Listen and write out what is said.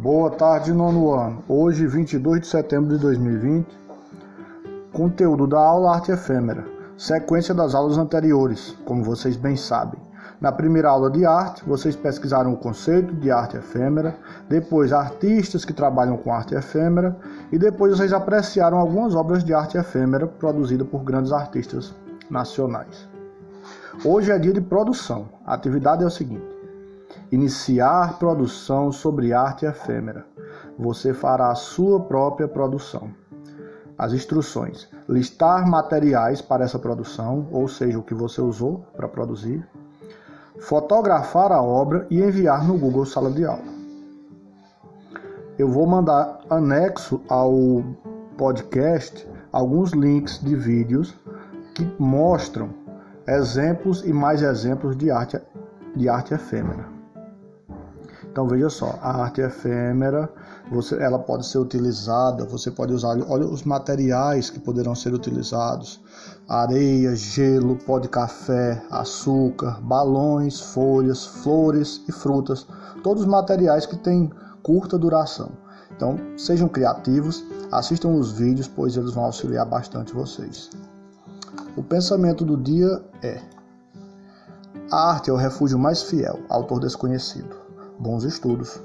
Boa tarde, nono ano. Hoje, 22 de setembro de 2020. Conteúdo da aula Arte Efêmera. Sequência das aulas anteriores, como vocês bem sabem. Na primeira aula de arte, vocês pesquisaram o conceito de arte efêmera, depois artistas que trabalham com arte efêmera e depois vocês apreciaram algumas obras de arte efêmera produzidas por grandes artistas nacionais. Hoje é dia de produção. A atividade é o seguinte: Iniciar produção sobre arte efêmera. Você fará a sua própria produção. As instruções: listar materiais para essa produção, ou seja, o que você usou para produzir, fotografar a obra e enviar no Google Sala de Aula. Eu vou mandar anexo ao podcast alguns links de vídeos que mostram exemplos e mais exemplos de arte, de arte efêmera. Então veja só, a arte efêmera, você, ela pode ser utilizada, você pode usar, olha os materiais que poderão ser utilizados: areia, gelo, pó de café, açúcar, balões, folhas, flores e frutas, todos os materiais que têm curta duração. Então, sejam criativos, assistam os vídeos, pois eles vão auxiliar bastante vocês. O pensamento do dia é: a arte é o refúgio mais fiel, autor desconhecido. Bons estudos!